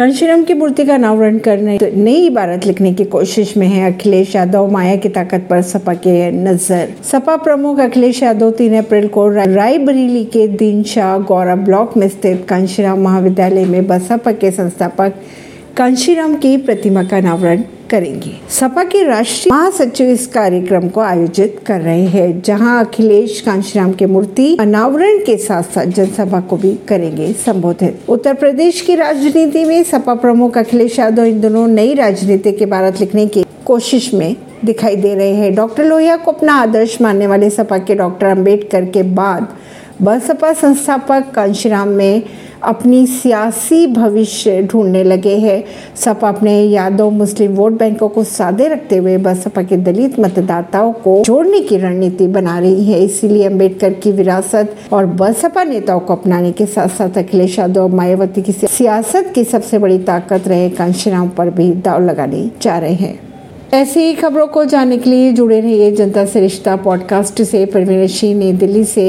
कंशीराम की मूर्ति का अनावरण करने तो नई इबारत लिखने की कोशिश में है अखिलेश यादव, माया की ताकत पर सपा के नज़र। सपा प्रमुख अखिलेश यादव तीन अप्रैल को रायबरेली के दिनशाह गौरा ब्लॉक में स्थित कांशीराम महाविद्यालय में बसपा के संस्थापक कांशीराम की प्रतिमा का अनावरण करेंगे। सपा के राष्ट्रीय महासचिव इस कार्यक्रम को आयोजित कर रहे हैं, जहाँ अखिलेश कांशीराम की मूर्ति अनावरण के साथ साथ जनसभा को भी करेंगे संबोधित। उत्तर प्रदेश की राजनीति में सपा प्रमुख अखिलेश यादव इन दोनों नई राजनीति के भारत लिखने की कोशिश में दिखाई दे रहे हैं। डॉक्टर लोहिया को अपना आदर्श मानने वाले सपा के डॉक्टर अंबेडकर के बाद बसपा संस्थापक कांशीराम में अपनी सियासी भविष्य ढूँढने लगे हैं। सपा अपने यादव मुस्लिम वोट बैंकों को सादे रखते हुए बसपा के दलित मतदाताओं को जोड़ने की रणनीति बना रही है। इसीलिए अंबेडकर की विरासत और बसपा नेताओं को अपनाने के साथ साथ अखिलेश यादव मायावती की सियासत की सबसे बड़ी ताकत रहे कांशीराम पर भी दाव लगाने जा रहे हैं। ऐसी ही खबरों को जानने के लिए जुड़े रहिए जनता से रिश्ता पॉडकास्ट से। परवीन सिंह नई दिल्ली से।